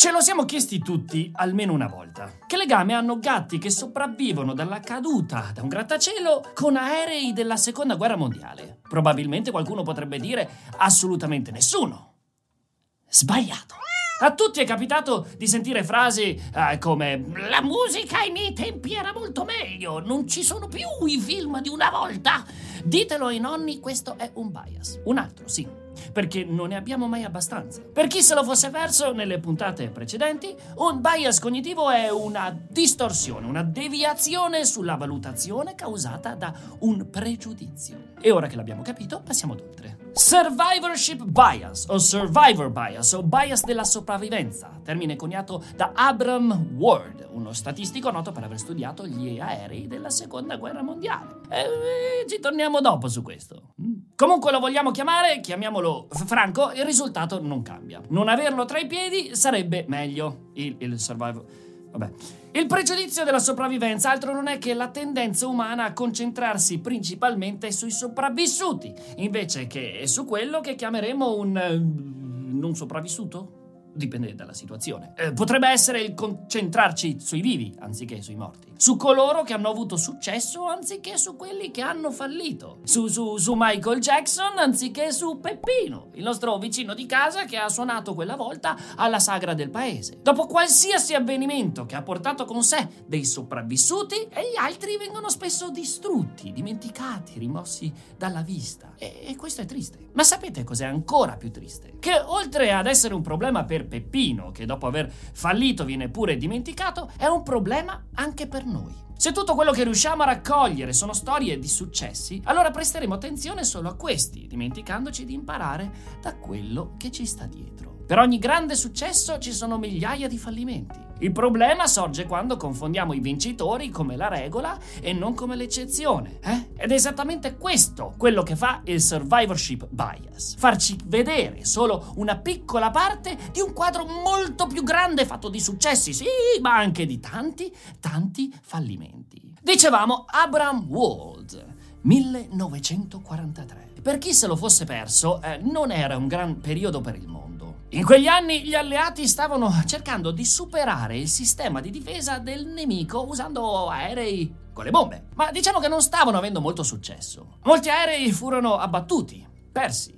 Ce lo siamo chiesti tutti almeno una volta. Che legame hanno gatti che sopravvivono dalla caduta da un grattacielo con aerei della seconda guerra mondiale? Probabilmente qualcuno potrebbe dire assolutamente nessuno. Sbagliato. A tutti è capitato di sentire frasi eh, come La musica ai miei tempi era molto meglio, non ci sono più i film di una volta. Ditelo ai nonni, questo è un bias. Un altro, sì, perché non ne abbiamo mai abbastanza. Per chi se lo fosse perso nelle puntate precedenti, un bias cognitivo è una distorsione, una deviazione sulla valutazione causata da un pregiudizio. E ora che l'abbiamo capito, passiamo ad oltre. Survivorship bias o survivor bias o bias della sopravvivenza, termine coniato da Abram Ward, uno statistico noto per aver studiato gli aerei della seconda guerra mondiale. E, ci torniamo dopo su questo. Comunque lo vogliamo chiamare, chiamiamolo Franco, il risultato non cambia. Non averlo tra i piedi sarebbe meglio. Il, il survivor. Vabbè. Il pregiudizio della sopravvivenza altro non è che la tendenza umana a concentrarsi principalmente sui sopravvissuti, invece che su quello che chiameremo un... eh, non sopravvissuto? Dipende dalla situazione. Eh, potrebbe essere il concentrarci sui vivi anziché sui morti. Su coloro che hanno avuto successo anziché su quelli che hanno fallito. Su, su, su Michael Jackson anziché su Peppino, il nostro vicino di casa che ha suonato quella volta alla sagra del paese. Dopo qualsiasi avvenimento che ha portato con sé dei sopravvissuti, e gli altri vengono spesso distrutti, dimenticati, rimossi dalla vista. E, e questo è triste. Ma sapete cos'è ancora più triste? Che oltre ad essere un problema per Peppino, che dopo aver fallito viene pure dimenticato, è un problema anche per noi. Se tutto quello che riusciamo a raccogliere sono storie di successi, allora presteremo attenzione solo a questi, dimenticandoci di imparare da quello che ci sta dietro. Per ogni grande successo ci sono migliaia di fallimenti. Il problema sorge quando confondiamo i vincitori come la regola e non come l'eccezione. Eh? Ed è esattamente questo quello che fa il survivorship bias. Farci vedere solo una piccola parte di un quadro molto più grande fatto di successi, sì, ma anche di tanti, tanti fallimenti. Dicevamo Abraham Wald, 1943. Per chi se lo fosse perso, eh, non era un gran periodo per il mondo. In quegli anni gli alleati stavano cercando di superare il sistema di difesa del nemico usando aerei con le bombe. Ma diciamo che non stavano avendo molto successo. Molti aerei furono abbattuti, persi.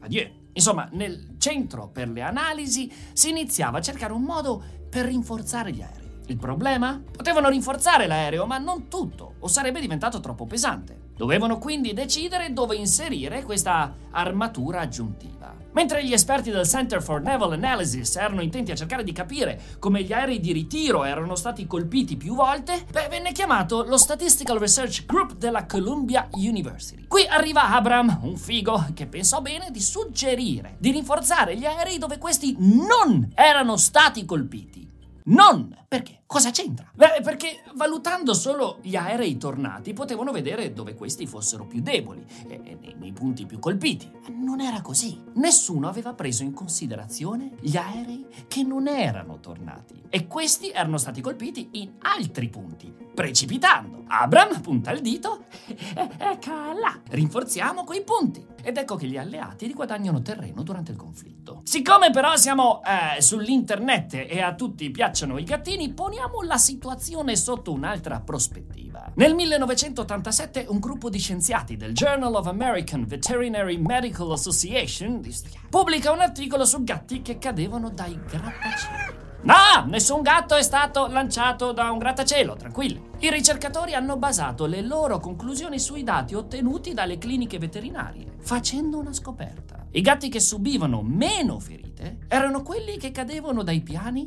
Addio. Insomma, nel centro per le analisi si iniziava a cercare un modo per rinforzare gli aerei. Il problema? Potevano rinforzare l'aereo, ma non tutto, o sarebbe diventato troppo pesante. Dovevano quindi decidere dove inserire questa armatura aggiuntiva. Mentre gli esperti del Center for Naval Analysis erano intenti a cercare di capire come gli aerei di ritiro erano stati colpiti più volte, beh, venne chiamato lo Statistical Research Group della Columbia University. Qui arriva Abram, un figo, che pensò bene di suggerire di rinforzare gli aerei dove questi non erano stati colpiti. Non! Perché? Cosa c'entra? Beh, perché valutando solo gli aerei tornati potevano vedere dove questi fossero più deboli e, e nei, nei punti più colpiti. Non era così. Nessuno aveva preso in considerazione gli aerei che non erano tornati. E questi erano stati colpiti in altri punti, precipitando. Abram punta il dito e, e cala. Rinforziamo quei punti. Ed ecco che gli alleati riguadagnano terreno durante il conflitto. Siccome però siamo eh, sull'internet e a tutti piacciono i gattini, poniamo la situazione sotto un'altra prospettiva. Nel 1987 un gruppo di scienziati del Journal of American Veterinary Medical Association pubblica un articolo su gatti che cadevano dai grattacieli. No, nessun gatto è stato lanciato da un grattacielo, tranquilli. I ricercatori hanno basato le loro conclusioni sui dati ottenuti dalle cliniche veterinarie, facendo una scoperta. I gatti che subivano meno ferite erano quelli che cadevano dai piani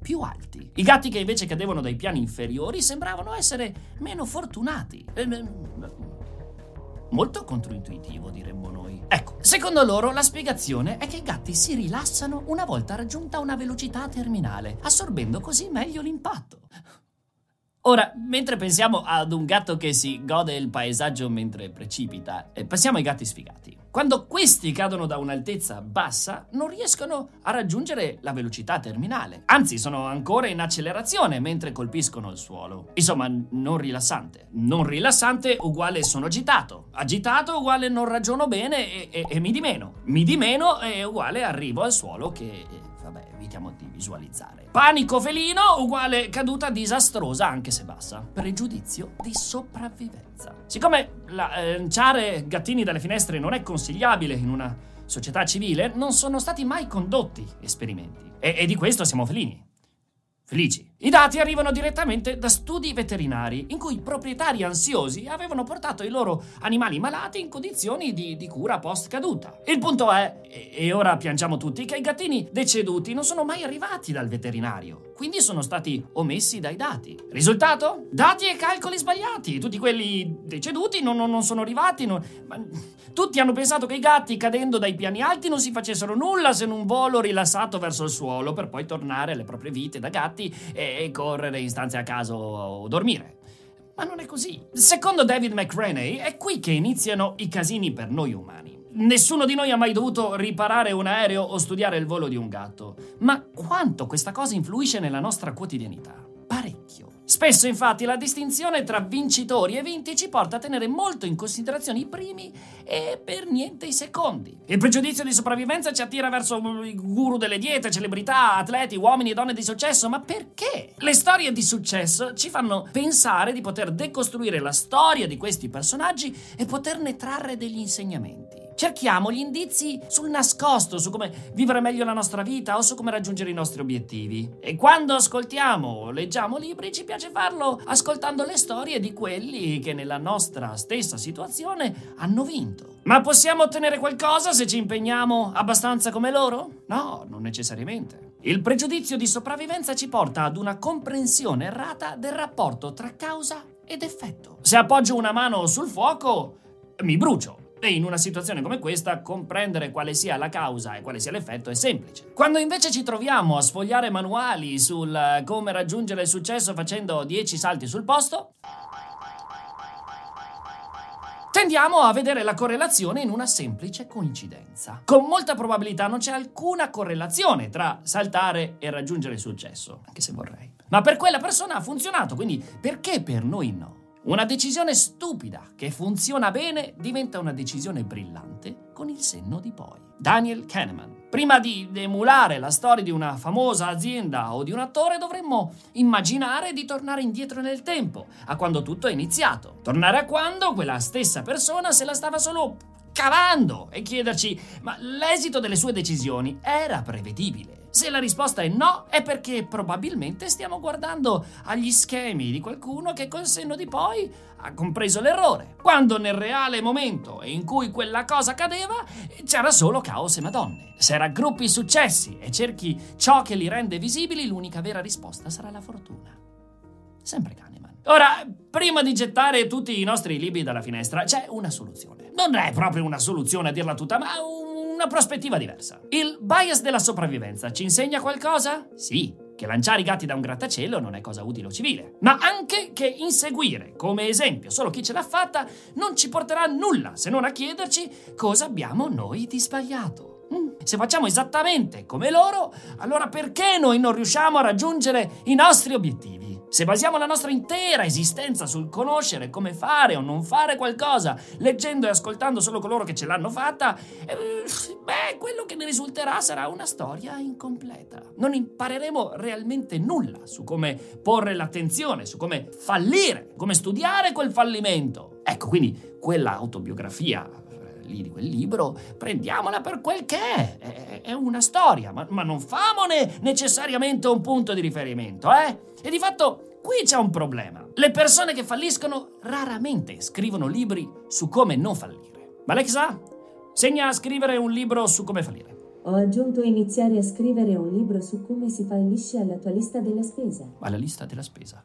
più alti. I gatti che invece cadevano dai piani inferiori sembravano essere meno fortunati. Eh, Molto controintuitivo, diremmo noi. Ecco, secondo loro la spiegazione è che i gatti si rilassano una volta raggiunta una velocità terminale, assorbendo così meglio l'impatto. Ora, mentre pensiamo ad un gatto che si gode il paesaggio mentre precipita, eh, passiamo ai gatti sfigati. Quando questi cadono da un'altezza bassa, non riescono a raggiungere la velocità terminale. Anzi, sono ancora in accelerazione mentre colpiscono il suolo. Insomma, non rilassante. Non rilassante uguale sono agitato. Agitato uguale non ragiono bene e, e, e mi di meno. Mi di meno è uguale arrivo al suolo che vabbè, evitiamo di visualizzare. Panico felino uguale caduta disastrosa, anche se bassa. Pregiudizio di sopravvivenza. Siccome lanciare gattini dalle finestre non è consigliabile in una società civile, non sono stati mai condotti esperimenti. E, e di questo siamo felini. Felici. I dati arrivano direttamente da studi veterinari in cui proprietari ansiosi avevano portato i loro animali malati in condizioni di, di cura post caduta. Il punto è, e ora piangiamo tutti, che i gattini deceduti non sono mai arrivati dal veterinario, quindi sono stati omessi dai dati. Risultato? Dati e calcoli sbagliati. Tutti quelli deceduti non, non, non sono arrivati. Non, tutti hanno pensato che i gatti cadendo dai piani alti non si facessero nulla se non un volo rilassato verso il suolo per poi tornare alle proprie vite da gatti e e correre in stanze a caso o dormire. Ma non è così. Secondo David McRaney è qui che iniziano i casini per noi umani. Nessuno di noi ha mai dovuto riparare un aereo o studiare il volo di un gatto, ma quanto questa cosa influisce nella nostra quotidianità? Spesso infatti la distinzione tra vincitori e vinti ci porta a tenere molto in considerazione i primi e per niente i secondi. Il pregiudizio di sopravvivenza ci attira verso i guru delle diete, celebrità, atleti, uomini e donne di successo, ma perché? Le storie di successo ci fanno pensare di poter decostruire la storia di questi personaggi e poterne trarre degli insegnamenti. Cerchiamo gli indizi sul nascosto, su come vivere meglio la nostra vita o su come raggiungere i nostri obiettivi. E quando ascoltiamo o leggiamo libri ci piace farlo ascoltando le storie di quelli che nella nostra stessa situazione hanno vinto. Ma possiamo ottenere qualcosa se ci impegniamo abbastanza come loro? No, non necessariamente. Il pregiudizio di sopravvivenza ci porta ad una comprensione errata del rapporto tra causa ed effetto. Se appoggio una mano sul fuoco, mi brucio. E in una situazione come questa, comprendere quale sia la causa e quale sia l'effetto è semplice. Quando invece ci troviamo a sfogliare manuali sul eh, come raggiungere il successo facendo 10 salti sul posto, tendiamo a vedere la correlazione in una semplice coincidenza. Con molta probabilità non c'è alcuna correlazione tra saltare e raggiungere il successo, anche se vorrei. Ma per quella persona ha funzionato, quindi perché per noi no? Una decisione stupida che funziona bene diventa una decisione brillante con il senno di poi. Daniel Kahneman. Prima di emulare la storia di una famosa azienda o di un attore dovremmo immaginare di tornare indietro nel tempo, a quando tutto è iniziato. Tornare a quando quella stessa persona se la stava solo cavando e chiederci ma l'esito delle sue decisioni era prevedibile. Se la risposta è no, è perché probabilmente stiamo guardando agli schemi di qualcuno che col senno di poi ha compreso l'errore. Quando nel reale momento in cui quella cosa cadeva c'era solo caos e madonne. Se raggruppi i successi e cerchi ciò che li rende visibili, l'unica vera risposta sarà la fortuna. Sempre Kahneman. Ora, prima di gettare tutti i nostri libri dalla finestra, c'è una soluzione. Non è proprio una soluzione a dirla tutta, ma un una prospettiva diversa. Il bias della sopravvivenza ci insegna qualcosa? Sì, che lanciare i gatti da un grattacielo non è cosa utile o civile, ma anche che inseguire come esempio solo chi ce l'ha fatta non ci porterà a nulla se non a chiederci cosa abbiamo noi di sbagliato. Mm, se facciamo esattamente come loro, allora perché noi non riusciamo a raggiungere i nostri obiettivi? Se basiamo la nostra intera esistenza sul conoscere come fare o non fare qualcosa, leggendo e ascoltando solo coloro che ce l'hanno fatta, eh, beh, quello che ne risulterà sarà una storia incompleta. Non impareremo realmente nulla su come porre l'attenzione, su come fallire, come studiare quel fallimento. Ecco, quindi quella autobiografia lì di quel libro, prendiamola per quel che è. È, è una storia, ma, ma non famone necessariamente un punto di riferimento, eh? E di fatto qui c'è un problema. Le persone che falliscono raramente scrivono libri su come non fallire. Ma lei sa? Segna a scrivere un libro su come fallire. Ho aggiunto iniziare a scrivere un libro su come si fallisce alla tua lista della spesa. Alla lista della spesa.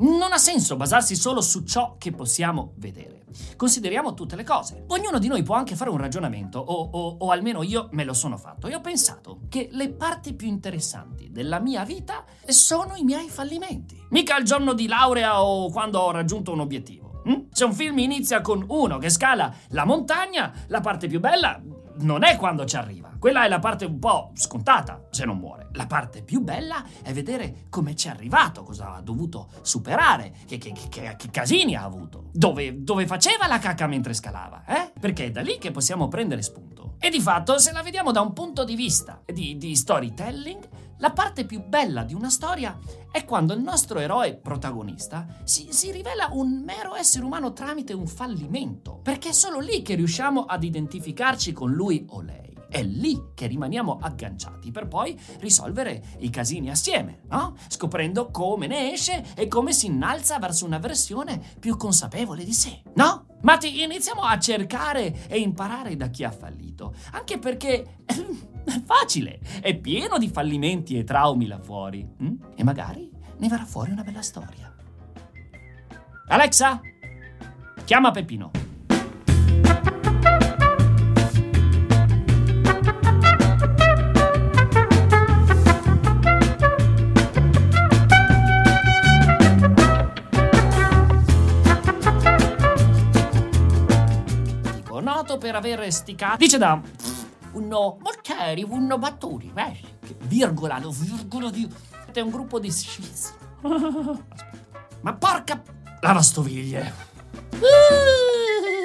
Non ha senso basarsi solo su ciò che possiamo vedere. Consideriamo tutte le cose. Ognuno di noi può anche fare un ragionamento, o, o, o, almeno io me lo sono fatto, e ho pensato che le parti più interessanti della mia vita sono i miei fallimenti. Mica il giorno di laurea o quando ho raggiunto un obiettivo. Hm? Se un film inizia con uno che scala la montagna, la parte più bella non è quando ci arriva. Quella è la parte un po' scontata, se non muore. La parte più bella è vedere come ci è arrivato, cosa ha dovuto superare, che, che, che, che casini ha avuto, dove, dove, faceva la cacca mentre scalava, eh? Perché è da lì che possiamo prendere spunto. E di fatto, se la vediamo da un punto di vista di, di storytelling, la parte più bella di una storia è quando il nostro eroe protagonista si, si, rivela un mero essere umano tramite un fallimento, perché è solo lì che riusciamo ad identificarci con lui o lei. È lì che rimaniamo agganciati per poi risolvere i casini assieme, no? Scoprendo come ne esce e come si innalza verso una versione più consapevole di sé, no? Matti, iniziamo a cercare e imparare da chi ha fallito, anche perché è facile, è pieno di fallimenti e traumi là fuori. Hm? E magari ne verrà fuori una bella storia. Alexa, chiama Peppino. Noto per aver sticato. Dice da uno mortieri, uno batturi, eh? virgola, no, virgola di... È un gruppo di sciz. Ma porca lavastoviglie. Uh!